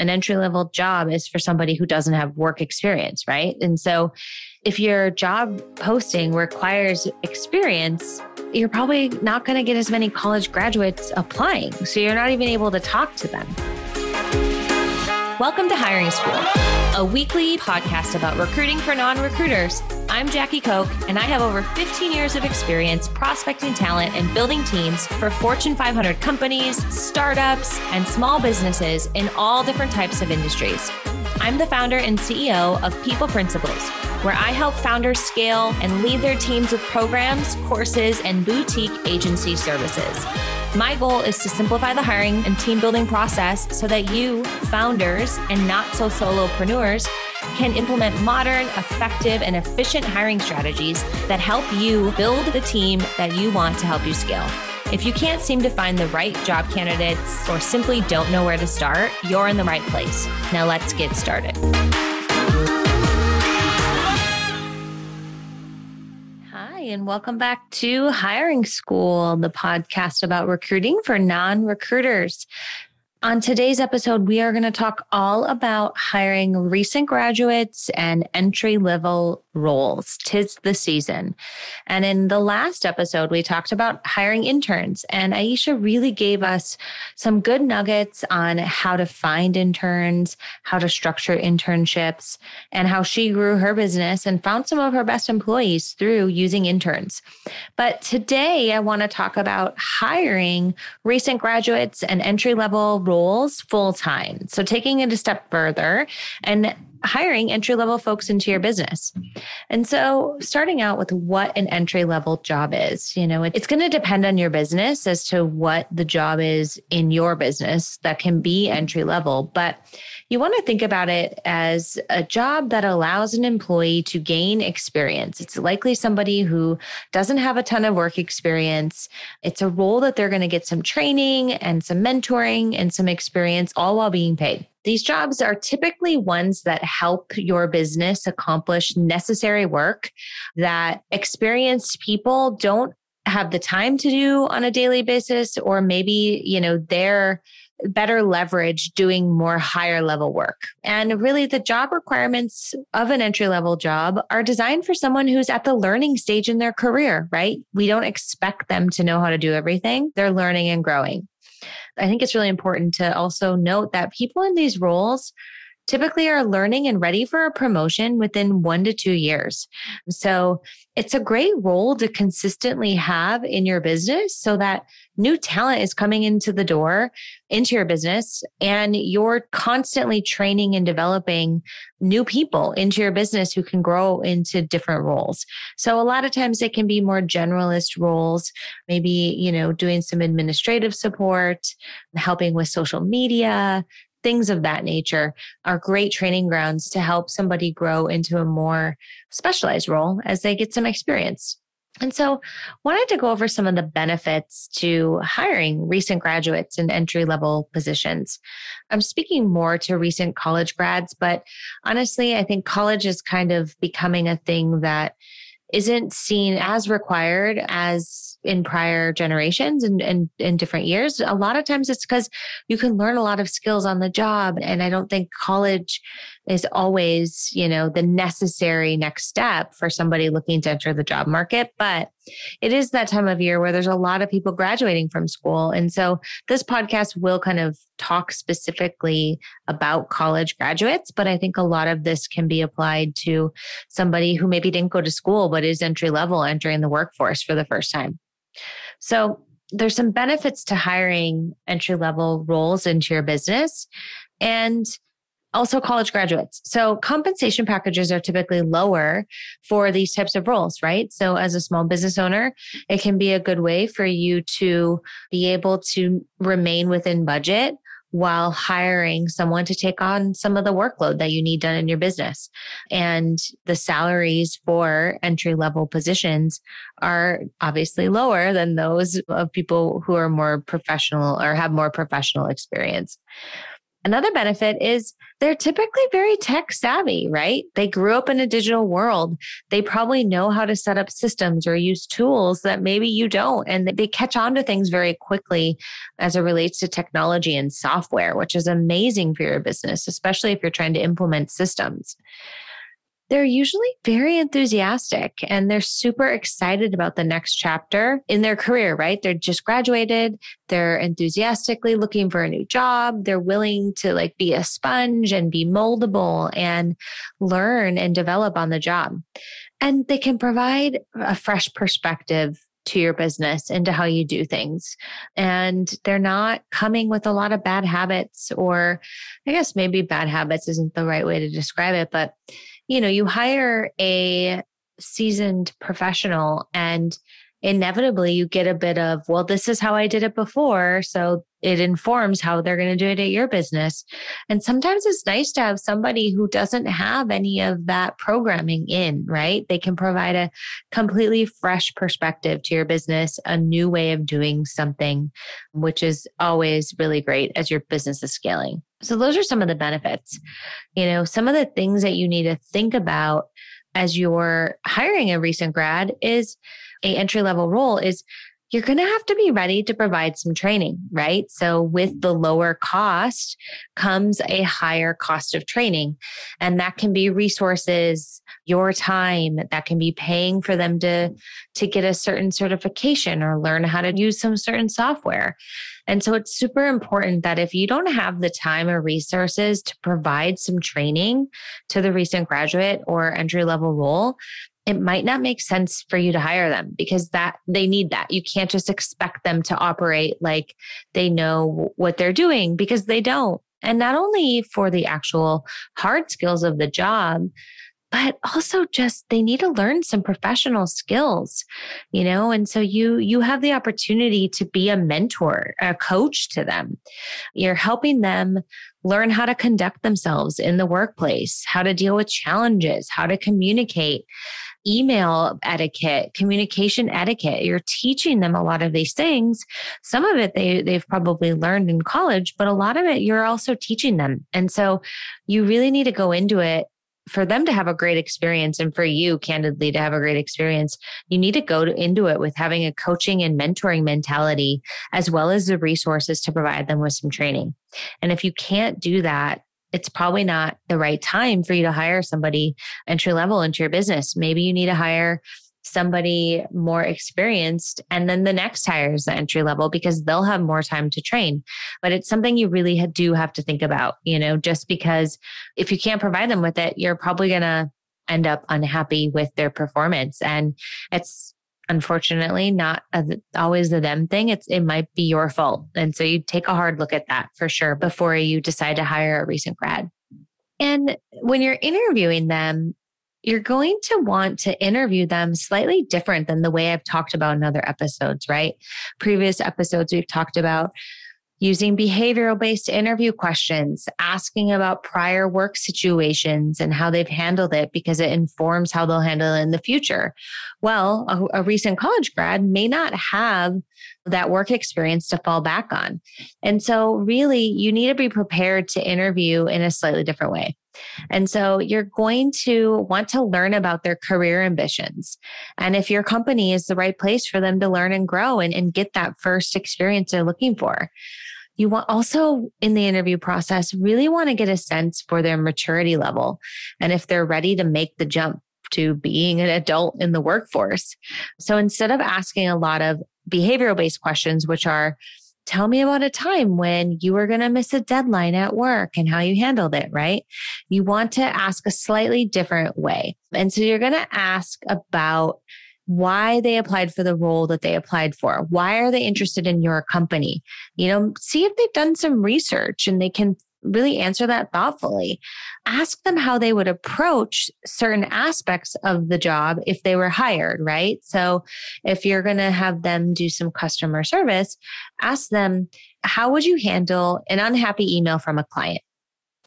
an entry level job is for somebody who doesn't have work experience, right? And so if your job posting requires experience, you're probably not going to get as many college graduates applying. So you're not even able to talk to them. Welcome to Hiring School, a weekly podcast about recruiting for non recruiters. I'm Jackie Koch, and I have over 15 years of experience prospecting talent and building teams for Fortune 500 companies, startups, and small businesses in all different types of industries. I'm the founder and CEO of People Principles, where I help founders scale and lead their teams with programs, courses, and boutique agency services. My goal is to simplify the hiring and team building process so that you, founders and not so solopreneurs, can implement modern, effective, and efficient hiring strategies that help you build the team that you want to help you scale. If you can't seem to find the right job candidates or simply don't know where to start, you're in the right place. Now let's get started. And welcome back to Hiring School, the podcast about recruiting for non recruiters. On today's episode, we are going to talk all about hiring recent graduates and entry level roles. Tis the season. And in the last episode, we talked about hiring interns, and Aisha really gave us some good nuggets on how to find interns, how to structure internships, and how she grew her business and found some of her best employees through using interns. But today, I want to talk about hiring recent graduates and entry level roles full time. So taking it a step further and hiring entry level folks into your business. And so, starting out with what an entry level job is, you know, it's going to depend on your business as to what the job is in your business that can be entry level. But you want to think about it as a job that allows an employee to gain experience. It's likely somebody who doesn't have a ton of work experience. It's a role that they're going to get some training and some mentoring and some experience, all while being paid. These jobs are typically ones that help your business accomplish necessary work that experienced people don't have the time to do on a daily basis or maybe you know they're better leverage doing more higher level work. And really, the job requirements of an entry level job are designed for someone who's at the learning stage in their career, right? We don't expect them to know how to do everything, they're learning and growing. I think it's really important to also note that people in these roles typically are learning and ready for a promotion within one to two years. So it's a great role to consistently have in your business so that new talent is coming into the door into your business and you're constantly training and developing new people into your business who can grow into different roles. So a lot of times it can be more generalist roles, maybe, you know, doing some administrative support, helping with social media, things of that nature are great training grounds to help somebody grow into a more specialized role as they get some experience. And so, wanted to go over some of the benefits to hiring recent graduates in entry level positions. I'm speaking more to recent college grads, but honestly, I think college is kind of becoming a thing that isn't seen as required as in prior generations and, and in different years. A lot of times it's because you can learn a lot of skills on the job. And I don't think college is always, you know, the necessary next step for somebody looking to enter the job market. But it is that time of year where there's a lot of people graduating from school. And so this podcast will kind of talk specifically about college graduates, but I think a lot of this can be applied to somebody who maybe didn't go to school, but is entry level entering the workforce for the first time. So there's some benefits to hiring entry level roles into your business. And also college graduates. So compensation packages are typically lower for these types of roles, right? So as a small business owner, it can be a good way for you to be able to remain within budget while hiring someone to take on some of the workload that you need done in your business. And the salaries for entry level positions are obviously lower than those of people who are more professional or have more professional experience. Another benefit is they're typically very tech savvy, right? They grew up in a digital world. They probably know how to set up systems or use tools that maybe you don't. And they catch on to things very quickly as it relates to technology and software, which is amazing for your business, especially if you're trying to implement systems they're usually very enthusiastic and they're super excited about the next chapter in their career, right? They're just graduated. They're enthusiastically looking for a new job. They're willing to like be a sponge and be moldable and learn and develop on the job. And they can provide a fresh perspective to your business into how you do things. And they're not coming with a lot of bad habits, or I guess maybe bad habits isn't the right way to describe it, but you know, you hire a seasoned professional and inevitably you get a bit of, well, this is how I did it before. So it informs how they're going to do it at your business. And sometimes it's nice to have somebody who doesn't have any of that programming in, right? They can provide a completely fresh perspective to your business, a new way of doing something, which is always really great as your business is scaling. So those are some of the benefits. You know, some of the things that you need to think about as you're hiring a recent grad is a entry level role is you're going to have to be ready to provide some training, right? So, with the lower cost comes a higher cost of training. And that can be resources, your time, that can be paying for them to, to get a certain certification or learn how to use some certain software. And so, it's super important that if you don't have the time or resources to provide some training to the recent graduate or entry level role, it might not make sense for you to hire them because that they need that. You can't just expect them to operate like they know what they're doing because they don't. And not only for the actual hard skills of the job, but also just they need to learn some professional skills you know and so you you have the opportunity to be a mentor a coach to them you're helping them learn how to conduct themselves in the workplace how to deal with challenges how to communicate email etiquette, communication etiquette. You're teaching them a lot of these things. Some of it they, they've probably learned in college, but a lot of it you're also teaching them. And so you really need to go into it for them to have a great experience and for you candidly to have a great experience you need to go to, into it with having a coaching and mentoring mentality as well as the resources to provide them with some training and if you can't do that it's probably not the right time for you to hire somebody entry level into your business. Maybe you need to hire somebody more experienced and then the next hire is the entry level because they'll have more time to train but it's something you really do have to think about you know just because if you can't provide them with it you're probably going to end up unhappy with their performance and it's unfortunately not always the them thing. It's it might be your fault. And so you take a hard look at that for sure before you decide to hire a recent grad. And when you're interviewing them you're going to want to interview them slightly different than the way I've talked about in other episodes, right? Previous episodes, we've talked about using behavioral based interview questions, asking about prior work situations and how they've handled it because it informs how they'll handle it in the future. Well, a, a, recent college grad may not have that work experience to fall back on. And so, really, you need to be prepared to interview in a slightly different way. And so you're going to want to learn about their career ambitions. And if your company is the right place for them to learn and grow and, and get that first experience they're looking for you want also in the interview process really want to get a sense for their maturity level and if they're ready to make the jump to being an adult in the workforce. So instead of asking a lot of behavioral based questions, which are, tell me about a time when you were going to miss a deadline at work and how you handled it, right? You want to ask a slightly different way. And so you're going to ask about why they applied for the role that they applied for. Why are they interested in your company? You know, see if they've done some research and they can really answer that thoughtfully. Ask them how they would approach certain aspects of the job if they were hired, right? So if you're going to have them do some customer service, ask them, how would you handle an unhappy email from a client?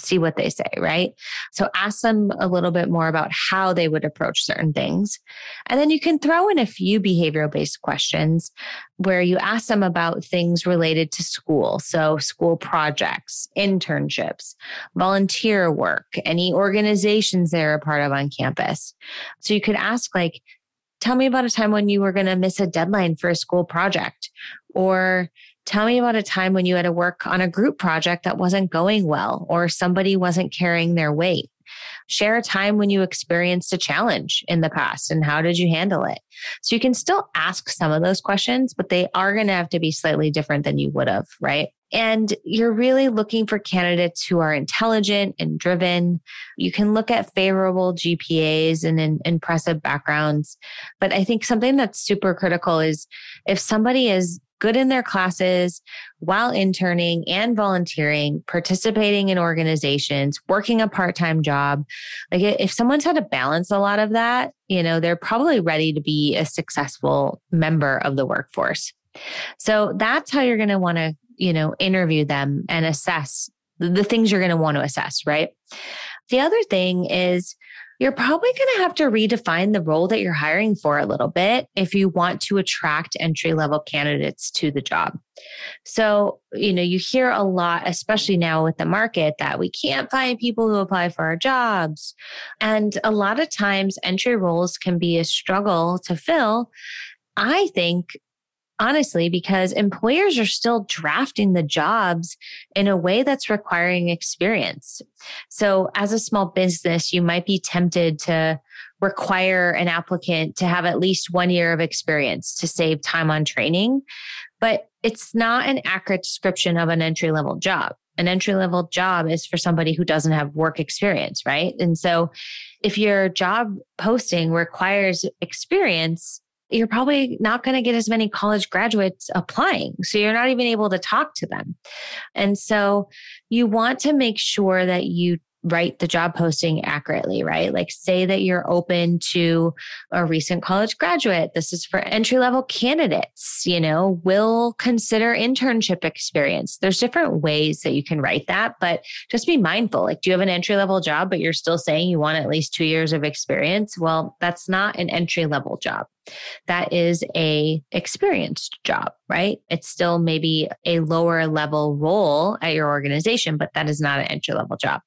See what they say, right? So ask them a little bit more about how they would approach certain things. And then you can throw in a few behavioral based questions where you ask them about things related to school. So school projects, internships, volunteer work, any organizations they're a part of on campus. So you could ask, like, tell me about a time when you were going to miss a deadline for a school project or Tell me about a time when you had to work on a group project that wasn't going well or somebody wasn't carrying their weight. Share a time when you experienced a challenge in the past and how did you handle it? So you can still ask some of those questions, but they are going to have to be slightly different than you would have, right? And you're really looking for candidates who are intelligent and driven. You can look at favorable GPAs and in, impressive backgrounds. But I think something that's super critical is if somebody is good in their classes while interning and volunteering, participating in organizations, working a part time job. Like if someone's had to balance a lot of that, you know, they're probably ready to be a successful member of the workforce. So that's how you're going to want to, you know, interview them and assess the things you're going to want to assess, right? The other thing is you're probably going to have to redefine the role that you're hiring for a little bit if you want to attract entry level candidates to the job. So, you know, you hear a lot, especially now with the market, that we can't find people who apply for our jobs. And a lot of times, entry roles can be a struggle to fill. I think honestly, because employers are still drafting the jobs in a way that's requiring experience. So, as a small business, you might be tempted to require an applicant to have at least one year of experience to save time on training. But it's not an accurate description of an entry level job. An entry level job is for somebody who doesn't have work experience, right? And so, if your job posting requires experience, you're probably not going to get as many college graduates applying. So you're not even able to talk to them. And so you want to make sure that you write the job posting accurately, right? Like say that you're open to a recent college graduate. This is for entry level candidates, you know, will consider internship experience. There's different ways that you can write that, but just be mindful. Like, do you have an entry level job, but you're still saying you want at least two years of experience? Well, that's not an entry level job that is a experienced job right? It's still maybe a lower level role at your organization but that is not an entry level job.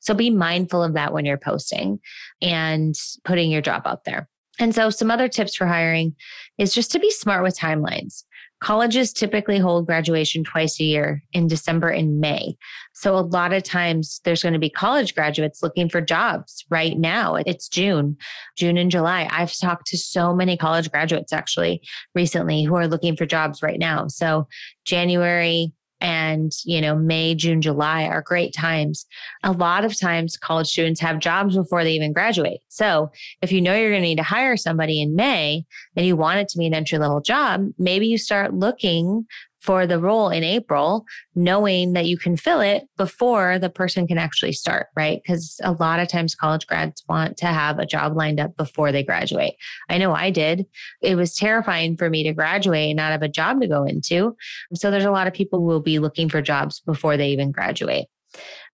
So be mindful of that when you're posting and putting your job out there. And so some other tips for hiring is just to be smart with timelines Colleges typically hold graduation twice a year in December and May. So, a lot of times there's going to be college graduates looking for jobs right now. It's June, June and July. I've talked to so many college graduates actually recently who are looking for jobs right now. So, January, and you know may june july are great times. A lot of times college students have jobs before they even graduate. So if you know you're going to need to hire somebody in may and you want it to be an entry level job maybe you start looking for the role in April, knowing that you can fill it before the person can actually start, right? Because a lot of times college grads want to have a job lined up before they graduate. I know I did. It was terrifying for me to graduate and not have a job to go into. So there's a lot of people who will be looking for jobs before they even graduate.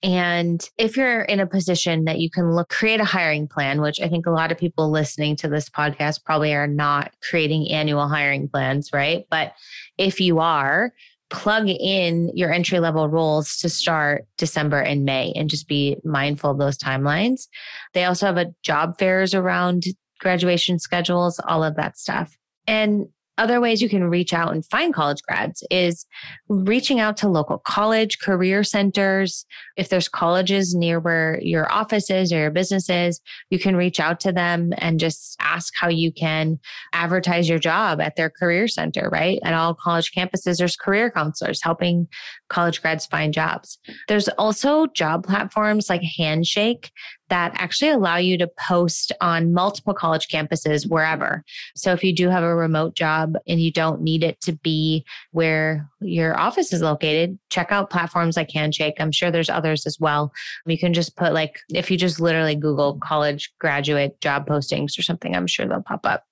And if you're in a position that you can look, create a hiring plan, which I think a lot of people listening to this podcast probably are not creating annual hiring plans, right? But if you are, plug in your entry level roles to start December and May and just be mindful of those timelines. They also have a job fairs around graduation schedules, all of that stuff. And other ways you can reach out and find college grads is reaching out to local college career centers. If there's colleges near where your office is or your business is, you can reach out to them and just ask how you can advertise your job at their career center, right? At all college campuses, there's career counselors helping college grads find jobs. There's also job platforms like Handshake that actually allow you to post on multiple college campuses wherever. So if you do have a remote job and you don't need it to be where your office is located, check out platforms like Handshake. I'm sure there's others as well. You can just put like, if you just literally Google college graduate job postings or something, I'm sure they'll pop up.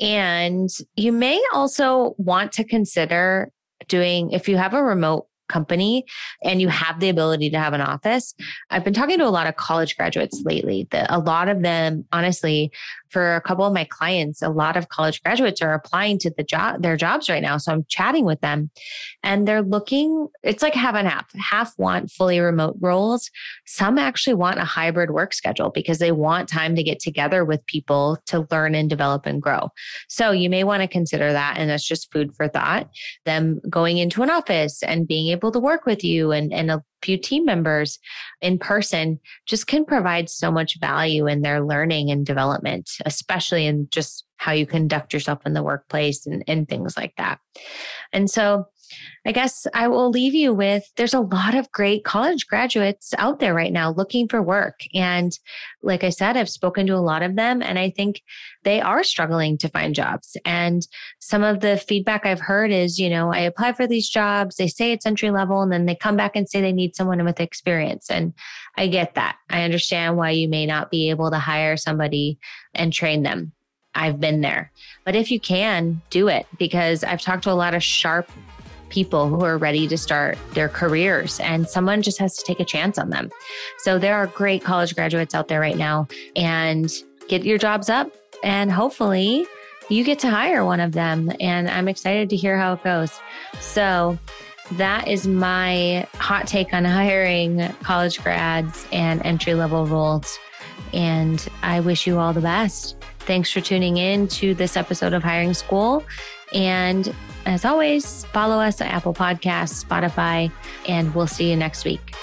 And you may also want to consider doing, if you have a remote company and you have the ability to have an office. I've been talking to a lot of college graduates lately that a lot of them, honestly, for a couple of my clients, a lot of college graduates are applying to the job, their jobs right now. So I'm chatting with them and they're looking, it's like half and half. Half want fully remote roles. Some actually want a hybrid work schedule because they want time to get together with people to learn and develop and grow. So you may want to consider that. And that's just food for thought. Them going into an office and being able to work with you and, and a few team members in person just can provide so much value in their learning and development, especially in just how you conduct yourself in the workplace and, and things like that. And so I guess I will leave you with there's a lot of great college graduates out there right now looking for work. And like I said, I've spoken to a lot of them, and I think they are struggling to find jobs. And some of the feedback I've heard is, you know, I apply for these jobs, they say it's entry level, and then they come back and say they need someone with experience. And I get that. I understand why you may not be able to hire somebody and train them. I've been there. But if you can, do it because I've talked to a lot of sharp people who are ready to start their careers and someone just has to take a chance on them. So there are great college graduates out there right now and get your jobs up and hopefully you get to hire one of them and I'm excited to hear how it goes. So that is my hot take on hiring college grads and entry level roles. And I wish you all the best. Thanks for tuning in to this episode of Hiring School. And as always, follow us on Apple Podcasts, Spotify, and we'll see you next week.